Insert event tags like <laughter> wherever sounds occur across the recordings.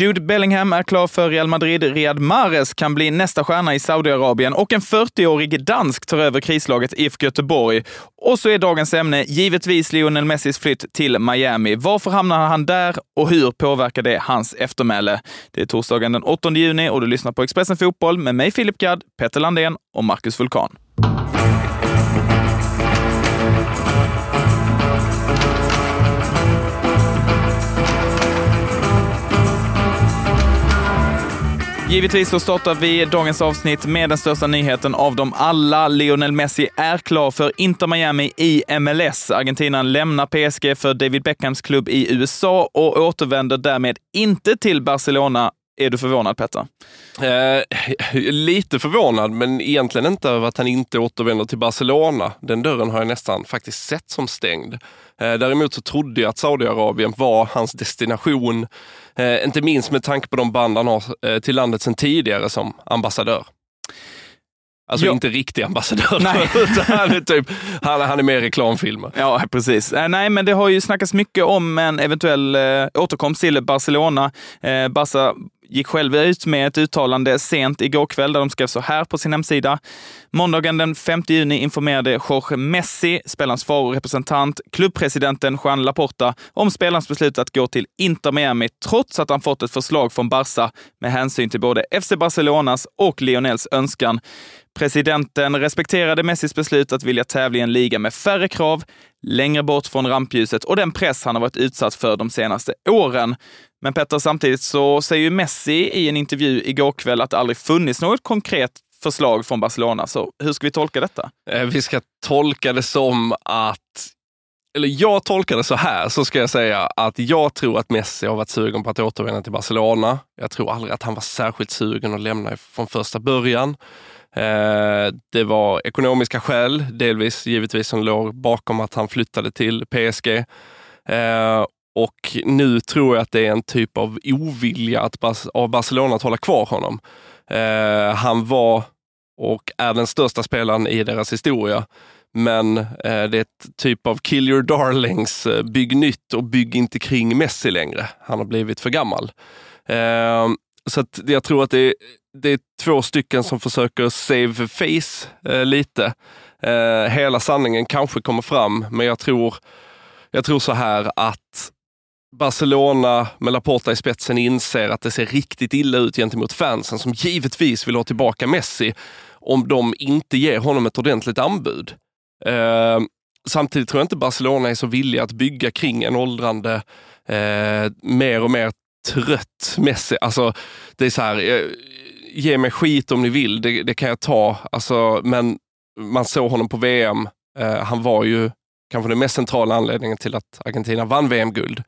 Jude Bellingham är klar för Real Madrid. Riyad Mahrez kan bli nästa stjärna i Saudiarabien och en 40-årig dansk tar över krislaget IFK Göteborg. Och så är dagens ämne givetvis Lionel Messis flytt till Miami. Varför hamnar han där och hur påverkar det hans eftermäle? Det är torsdagen den 8 juni och du lyssnar på Expressen Fotboll med mig Filip Gadd, Petter Landén och Marcus Vulkan. Givetvis så startar vi dagens avsnitt med den största nyheten av dem alla. Lionel Messi är klar för Inter Miami i MLS. Argentinaren lämnar PSG för David Beckhams klubb i USA och återvänder därmed inte till Barcelona är du förvånad Petter? Eh, lite förvånad, men egentligen inte över att han inte återvänder till Barcelona. Den dörren har jag nästan faktiskt sett som stängd. Eh, däremot så trodde jag att Saudiarabien var hans destination. Eh, inte minst med tanke på de band han har eh, till landet sedan tidigare som ambassadör. Alltså Ja. inte riktig ambassadör, Nej. <laughs> han är, typ, han, han är med i reklamfilmer. Ja, precis. Eh, Nej, men det har ju snackats mycket om en eventuell eh, återkomst till Barcelona. Eh, Barca gick själv ut med ett uttalande sent igår kväll där de skrev så här på sin hemsida. Måndagen den 5 juni informerade Jorge Messi, spelarens far och representant, klubbpresidenten Juan Laporta om spelarens beslut att gå till Inter Miami trots att han fått ett förslag från Barca med hänsyn till både FC Barcelonas och Lionels önskan. Presidenten respekterade Messis beslut att vilja tävla i en liga med färre krav, längre bort från rampljuset och den press han har varit utsatt för de senaste åren. Men Petter, samtidigt så säger ju Messi i en intervju igår kväll att det aldrig funnits något konkret förslag från Barcelona. Så hur ska vi tolka detta? Eh, vi ska tolka det som att, eller jag tolkar det så här, så ska jag säga att jag tror att Messi har varit sugen på att återvända till Barcelona. Jag tror aldrig att han var särskilt sugen att lämna från första början. Eh, det var ekonomiska skäl, delvis givetvis som låg bakom att han flyttade till PSG. Eh, och nu tror jag att det är en typ av ovilja att Bas- av Barcelona att hålla kvar honom. Eh, Han var och är den största spelaren i deras historia. Men eh, det är ett typ av kill your darlings, eh, bygg nytt och bygg inte kring Messi längre. Han har blivit för gammal. Eh, så att jag tror att det är, det är två stycken som försöker save face eh, lite. Eh, hela sanningen kanske kommer fram, men jag tror, jag tror så här att Barcelona med Laporta i spetsen inser att det ser riktigt illa ut gentemot fansen som givetvis vill ha tillbaka Messi om de inte ger honom ett ordentligt anbud. Eh, samtidigt tror jag inte Barcelona är så villiga att bygga kring en åldrande, eh, mer och mer trött Messi. Alltså, det är så här, eh, ge mig skit om ni vill, det, det kan jag ta. Alltså, men man såg honom på VM. Eh, han var ju kanske den mest centrala anledningen till att Argentina vann VM-guld.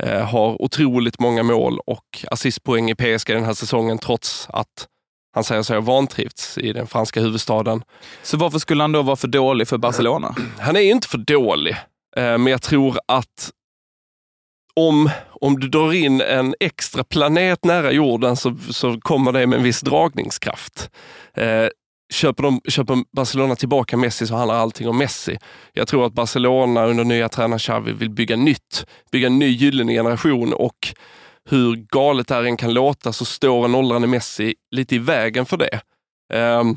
Eh, har otroligt många mål och assistpoäng i PSG den här säsongen trots att han säger sig ha vantrivts i den franska huvudstaden. Så varför skulle han då vara för dålig för Barcelona? Han är ju inte för dålig, eh, men jag tror att om, om du drar in en extra planet nära jorden så, så kommer det med en viss dragningskraft. Eh, köper, de, köper Barcelona tillbaka Messi så handlar allting om Messi. Jag tror att Barcelona under nya tränaren Xavi vill bygga nytt, bygga en ny gyllene generation och hur galet det här än kan låta så står en åldrande Messi lite i vägen för det. Um,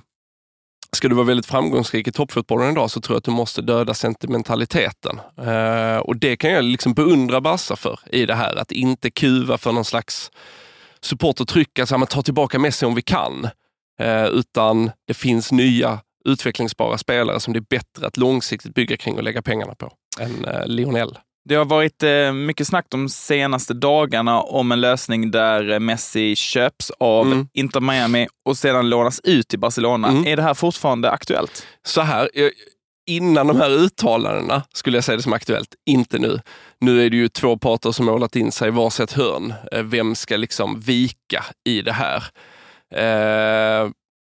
Ska du vara väldigt framgångsrik i toppfotbollen idag så tror jag att du måste döda sentimentaliteten. Eh, och det kan jag liksom beundra Barca för i det här. Att inte kuva för någon slags supportertryck, alltså att ta tillbaka Messi om vi kan. Eh, utan det finns nya utvecklingsbara spelare som det är bättre att långsiktigt bygga kring och lägga pengarna på än eh, Lionel. Det har varit eh, mycket snack de senaste dagarna om en lösning där eh, Messi köps av Mm. Inter Miami och sedan lånas ut till Barcelona. Mm. Är det här fortfarande aktuellt? Så här, eh, innan de här uttalandena skulle jag säga det som aktuellt, inte nu. Nu är det ju två parter som målat in sig i varsitt hörn. Vem ska liksom vika i det här? Eh,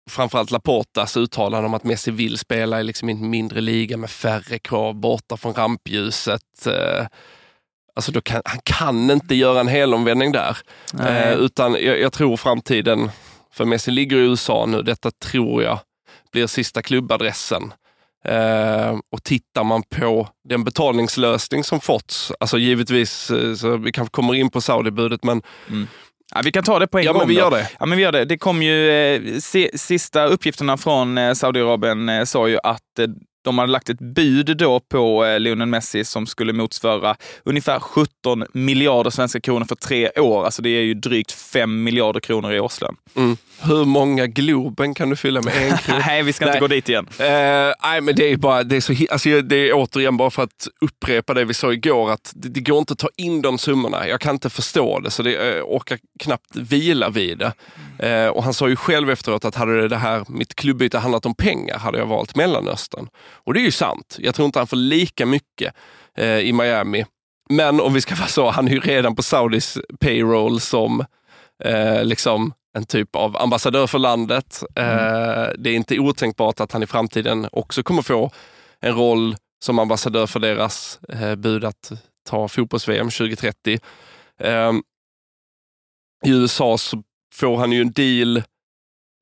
framförallt Laportas uttalande om att Messi vill spela i liksom en mindre liga med färre krav borta från rampljuset. Eh, alltså då kan, han kan inte göra en helomvändning där. Eh, utan jag, jag tror framtiden, för Messi ligger i USA nu, detta tror jag blir sista klubbadressen. Eh, och tittar man på den betalningslösning som fått, alltså givetvis, eh, så vi kanske kommer in på Saudibudet, men Mm. Ja, vi kan ta det på en ja, gång. Men vi då. gör det. Ja, men vi gör det. Det kom ju, eh, sista uppgifterna från eh, Saudiarabien eh, sa ju att eh, de hade lagt ett bud då på eh, Lionel Messi som skulle motsvara ungefär 17 miljarder svenska kronor för tre år. Alltså det är ju drygt 5 miljarder kronor i årslön. Mm. Hur många Globen kan du fylla med en krona? <laughs> Nej, vi ska inte Nej. gå dit igen. Eh, nej, men det är bara, det är så, alltså, det är återigen bara för att upprepa det vi sa igår, att det, det går inte att ta in de summorna. Jag kan inte förstå det, så det, eh, orkar knappt vila vid det. Eh, och han sa ju själv efteråt att hade det här, mitt klubbyte handlat om pengar hade jag valt Mellanöstern. Och det är ju sant. Jag tror inte han får lika mycket eh, i Miami. Men om vi ska vara så, han är ju redan på Saudis payroll som eh, liksom en typ av ambassadör för landet. Eh, det är inte otänkbart att han i framtiden också kommer få en roll som ambassadör för deras eh, bud att ta fotbolls-VM 2030. Eh, I USA så får han ju en deal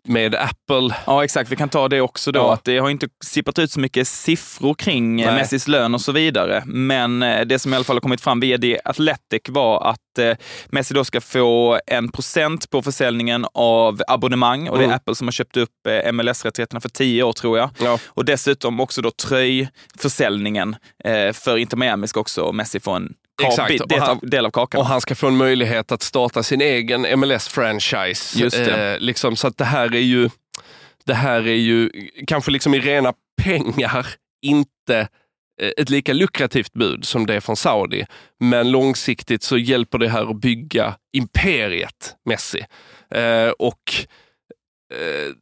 med Apple. Ja, exakt. Vi kan ta det också då. Ja. Att det har inte sippat ut så mycket siffror kring eh, Nej. Messis lön och så vidare. Men eh, det som i alla fall har kommit fram via The Athletic var att eh, Messi då ska få en procent på försäljningen av abonnemang och det är Mm. Apple som har köpt upp eh, MLS-rättigheterna för tio år tror jag. Ja. Och dessutom också då tröjförsäljningen eh, för Inter Miami ska också Messi få en Exakt. Och del, han- av, del av kakan. Och han ska få en möjlighet att starta sin egen MLS-franchise. Just. Eh, liksom, så att det här är ju, det här är ju kanske liksom i rena pengar inte Eh, ett lika lukrativt bud som det från Saudi. Men långsiktigt så hjälper det här att bygga imperiet Messi. Eh, och eh,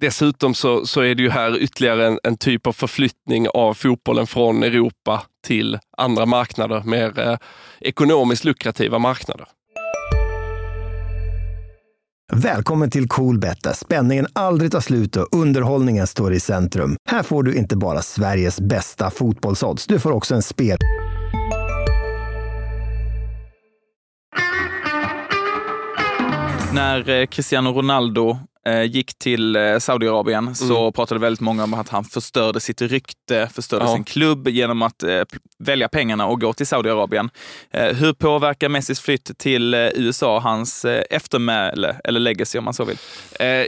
Dessutom så, så är det ju här ytterligare en, en typ av förflyttning av fotbollen från Europa till andra marknader, mer eh, ekonomiskt lukrativa marknader. Välkommen till Coolbet där spänningen aldrig tar slut och underhållningen står i centrum. Här får du inte bara Sveriges bästa fotbollsodds, du får också en spel... När eh, Cristiano Ronaldo gick till eh, Saudiarabien så pratade väldigt många om att han förstörde sitt rykte, förstörde Ja. sin klubb genom att eh, välja pengarna och gå till Saudiarabien. Eh, hur påverkar Messis flytt till eh, USA hans eh, eftermäle, eller legacy om man så vill? Eh,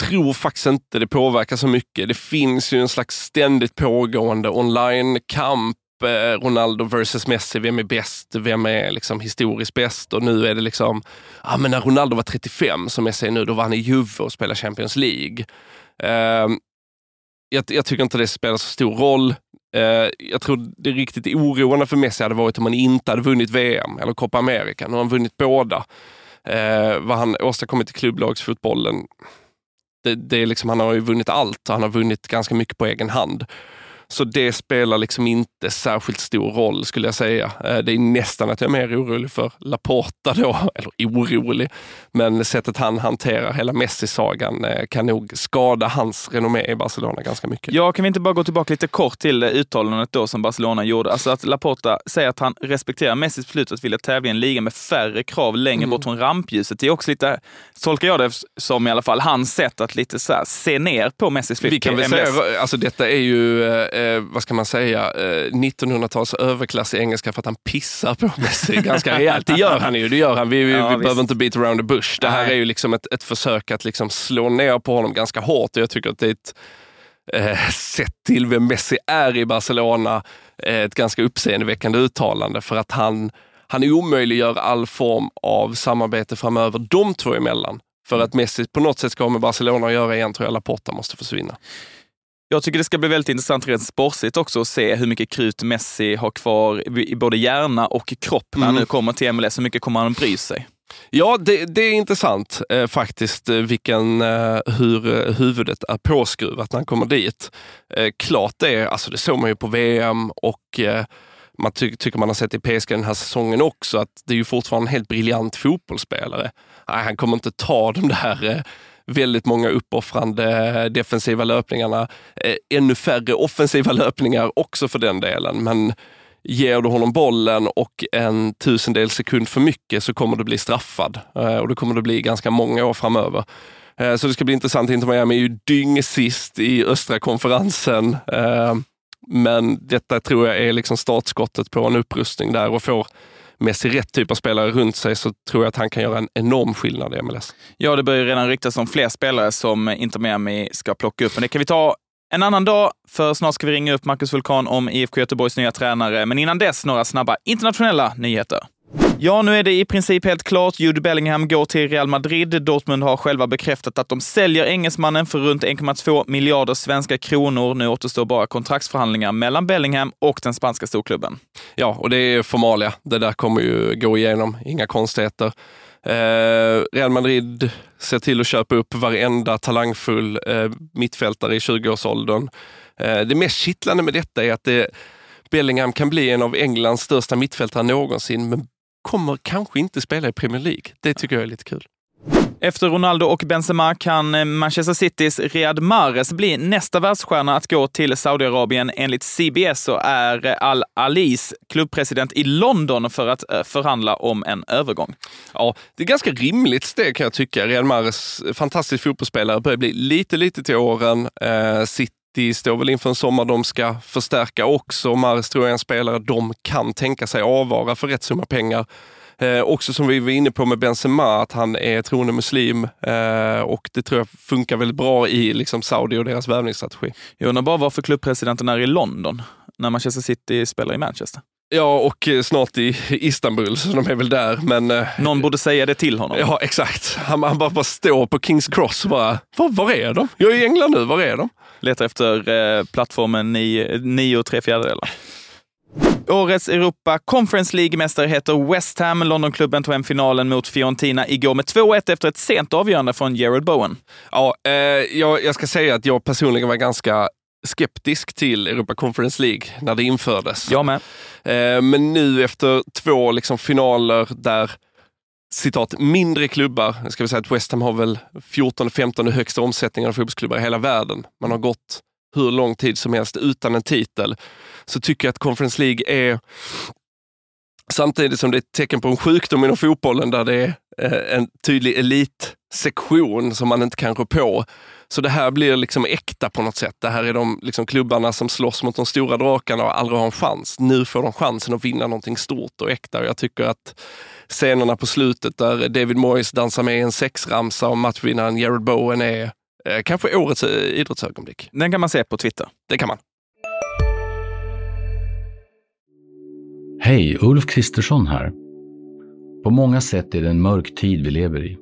tror faktiskt inte det påverkar så mycket. Det finns ju en slags ständigt pågående online-kamp. Eh, Ronaldo versus Messi, vem är bäst? Vem är liksom historiskt bäst? Och nu är det liksom, ja men när Ronaldo var 35, som Messi är nu, då var han i Juve och spelade Champions League. Uh, jag, jag tycker inte det spelar så stor roll. Uh, jag tror det riktigt oroande för Messi hade varit om han inte hade vunnit VM eller Copa America. Nu har han vunnit båda. Uh, vad han åstadkommit i klubblagsfotbollen, det, det är liksom, han har ju vunnit allt och han har vunnit ganska mycket på egen hand. Så det spelar liksom inte särskilt stor roll skulle jag säga. Eh, Det är nästan att jag är mer orolig för Laporta då, <laughs> eller orolig, men sättet han hanterar hela Messi-sagan eh, kan nog skada hans renommé i Barcelona ganska mycket. Ja, kan vi inte bara gå tillbaka lite kort till eh, uttalandet då som Barcelona gjorde? Alltså att Laporta säger att han respekterar Messis beslut att vilja tävla i en liga med färre krav längre bort från rampljuset. Det är också lite, tolkar jag det som i alla fall, hans sätt att lite så se ner på Messis flytt Vi kan väl säga, alltså detta är ju, eh, vad ska man säga, eh, 1900-tals överklass i engelska för att han pissar på Messi ganska rejält. Det gör han ju, det gör han. Vi, vi, Ja, vi behöver inte beat around the bush. Det här Nej. är ju liksom ett, ett försök att liksom slå ner på honom ganska hårt och jag tycker att det är ett eh, sett till vem Messi är i Barcelona, eh, ett ganska uppseendeväckande uttalande för att han, han omöjliggör all form av samarbete framöver de två emellan. För att Messi på något sätt ska ha med Barcelona att göra igen tror jag Laporta måste försvinna. Jag tycker det ska bli väldigt intressant rent sportsligt också att se hur mycket krut Messi har kvar i både hjärna och kropp när han Mm. nu kommer till MLS. Hur mycket kommer han att bry sig? Ja, det, det är intressant eh, faktiskt eh, vilken, eh, hur eh, huvudet är påskruvat när han kommer dit. Eh, klart det, är- alltså det såg man ju på VM och eh, man ty tycker man har sett i PSG den här säsongen också att det är ju fortfarande en helt briljant fotbollsspelare. Nej, han kommer inte ta de där väldigt många uppoffrande defensiva löpningarna. Eh, ännu färre offensiva löpningar också för den delen. Men ger du honom bollen och en tusendel sekund för mycket så kommer du bli straffad. Eh, och det kommer du bli ganska många år framöver. Eh, så det ska bli intressant. Inter Miami är ju dyngsist i östra konferensen. Men detta tror jag är liksom startskottet på en upprustning där och får Messi rätt typ av spelare runt sig så tror jag att han kan göra en enorm skillnad i MLS. Ja, det börjar redan ryktas om fler spelare som Inter Miami ska plocka upp, men det kan vi ta en annan dag, för snart ska vi ringa upp Marcus Vulkan om IFK Göteborgs nya tränare. Men innan dess några snabba internationella nyheter. Ja, nu är det i princip helt klart. Jude Bellingham går till Real Madrid. Dortmund har själva bekräftat att de säljer engelsmannen för runt 1,2 miljarder svenska kronor. Nu återstår bara kontraktsförhandlingar mellan Bellingham och den spanska storklubben. Ja, och det är formalia. Det där kommer ju gå igenom, inga konstigheter. Eh, Real Madrid ser till att köpa upp varenda talangfull eh, mittfältare i 20-årsåldern. Eh, det mest kittlande med detta är att det, Bellingham kan bli en av Englands största mittfältare någonsin, men kommer kanske inte spela i Premier League. Det tycker jag är lite kul. Efter Ronaldo och Benzema kan eh, Manchester Citys Riyad Mahrez bli nästa världsstjärna att gå till Saudiarabien. Enligt CBS så är eh, Al-Alis klubbpresident i London för att eh, förhandla om en övergång. Ja, det är ganska rimligt steg kan jag tycka. Riyad Mahrez, fantastisk fotbollsspelare, börjar bli lite, lite till åren. Eh, City står väl inför en sommar de ska förstärka också. Mahrez tror jag är en spelare de kan tänka sig avvara för rätt summa pengar. Eh, också som vi var inne på med Benzema, att han är troende muslim eh, och det tror jag funkar väldigt bra i liksom, Saudi och deras värvningsstrategi. Jag undrar bara varför klubbpresidenten är i London när Manchester City spelar i Manchester. Ja, och eh, snart i Istanbul, så de är väl där. Men, eh, Någon borde säga det till honom. Ja, exakt. Han, han bara, bara står på Kings Cross och bara, var, var är de? Jag är i England nu, var är de? Letar efter eh, plattformen 9 och tre fjärdedelar. Årets Europa Conference League-mästare heter West Ham. Londonklubben tog hem finalen mot Fiorentina igår med 2-1 efter ett sent avgörande från Gerald Bowen. Ja, eh, jag, jag ska säga att jag personligen var ganska skeptisk till Europa Conference League när det infördes. Jag med. Eh, men nu efter två liksom, finaler där citat, mindre klubbar, jag ska vi säga att West Ham har väl 14-15 högsta omsättningen av fotbollsklubbar i hela världen. Man har gått hur lång tid som helst utan en titel, så tycker jag att Conference League är Samtidigt som det är ett tecken på en sjukdom inom fotbollen där det är eh, en tydlig elitsektion som man inte kan rå på. Så det här blir liksom äkta på något sätt. Det här är de liksom klubbarna som slåss mot de stora drakarna och aldrig har en chans. Nu får de chansen att vinna någonting stort och äkta. Och jag tycker att scenerna på slutet där David Moyes dansar med en sexramsa och matchvinnaren Jared Bowen är eh, kanske årets eh, idrottsögonblick. Den kan man se på Twitter. Det kan man. Hej, Ulf Kristersson här. På många sätt är det en mörk tid vi lever i.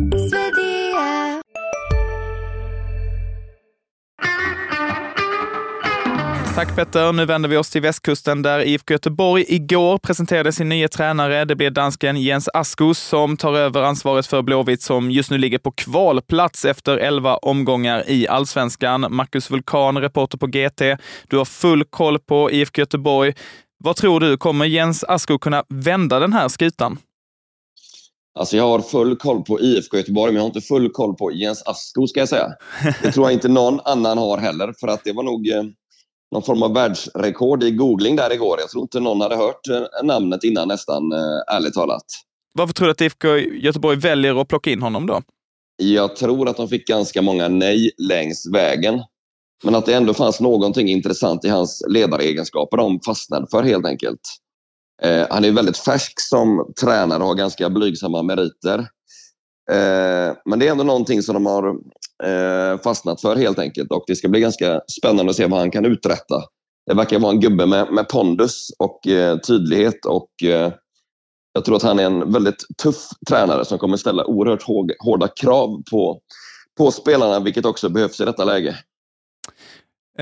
Tack Petter. Nu vänder vi oss till västkusten där IFK Göteborg igår presenterade sin nya tränare. Det blir dansken Jens Askus som tar över ansvaret för Blåvitt som just nu ligger på kvalplats efter 11 omgångar i allsvenskan. Marcus Vulkan, reporter på GT. Du har full koll på IFK Göteborg. Vad tror du, kommer Jens Asko kunna vända den här skutan? Alltså jag har full koll på IFK Göteborg, men jag har inte full koll på Jens Asko ska jag säga. Det tror jag inte någon annan har heller, för att det var nog eh, någon form av världsrekord i googling där igår. Jag tror inte någon hade hört eh, namnet innan nästan, eh, ärligt talat. Varför tror du att IFK Göteborg väljer att plocka in honom då? Jag tror att de fick ganska många nej längs vägen. Men att det ändå fanns någonting intressant i hans ledaregenskaper de fastnade för helt enkelt. Eh, han är väldigt färsk som tränare och har ganska blygsamma meriter. Eh, men det är ändå någonting som de har eh, fastnat för helt enkelt och det ska bli ganska spännande att se vad han kan uträtta. Det verkar vara en gubbe med, med pondus och eh, tydlighet och jag tror att han är en väldigt tuff tränare som kommer ställa oerhört hårda krav på, på spelarna, vilket också behövs i detta läge.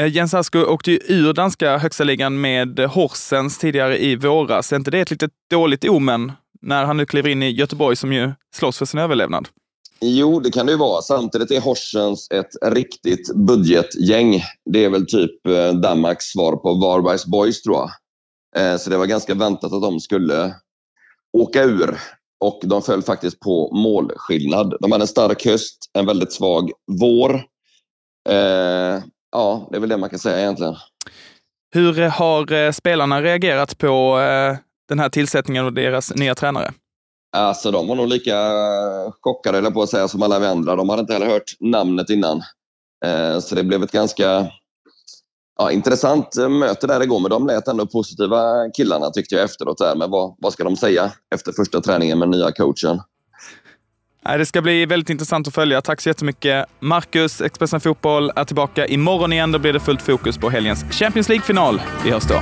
Jens Asko åkte ju ur danska högsta ligan med Horsens tidigare i våras. Är inte det ett litet dåligt omen när han nu kliver in i Göteborg som ju slåss för sin överlevnad? Jo, det kan det ju vara. Samtidigt är Horsens ett riktigt budgetgäng. Det är väl typ eh, Danmarks svar på Varbergs Boys, tror jag. Eh, så det var ganska väntat att de skulle åka ur och de föll faktiskt på målskillnad. De hade en stark höst, en väldigt svag vår. Eh, ja, det är väl det man kan säga egentligen. Hur har spelarna reagerat på den här tillsättningen och deras nya tränare? Alltså de var nog lika chockade, eller på att säga, som alla vi andra. De hade inte heller hört namnet innan. Eh, så det blev ett ganska ja, intressant möte där igår, men de lät ändå positiva killarna tyckte jag efteråt. Där. Men vad, vad ska de säga efter första träningen med nya coachen? Det ska bli väldigt intressant att följa. Tack så jättemycket. Marcus, Expressen Fotboll är tillbaka imorgon igen. Då blir det fullt fokus på helgens Champions League-final. Vi hörs då.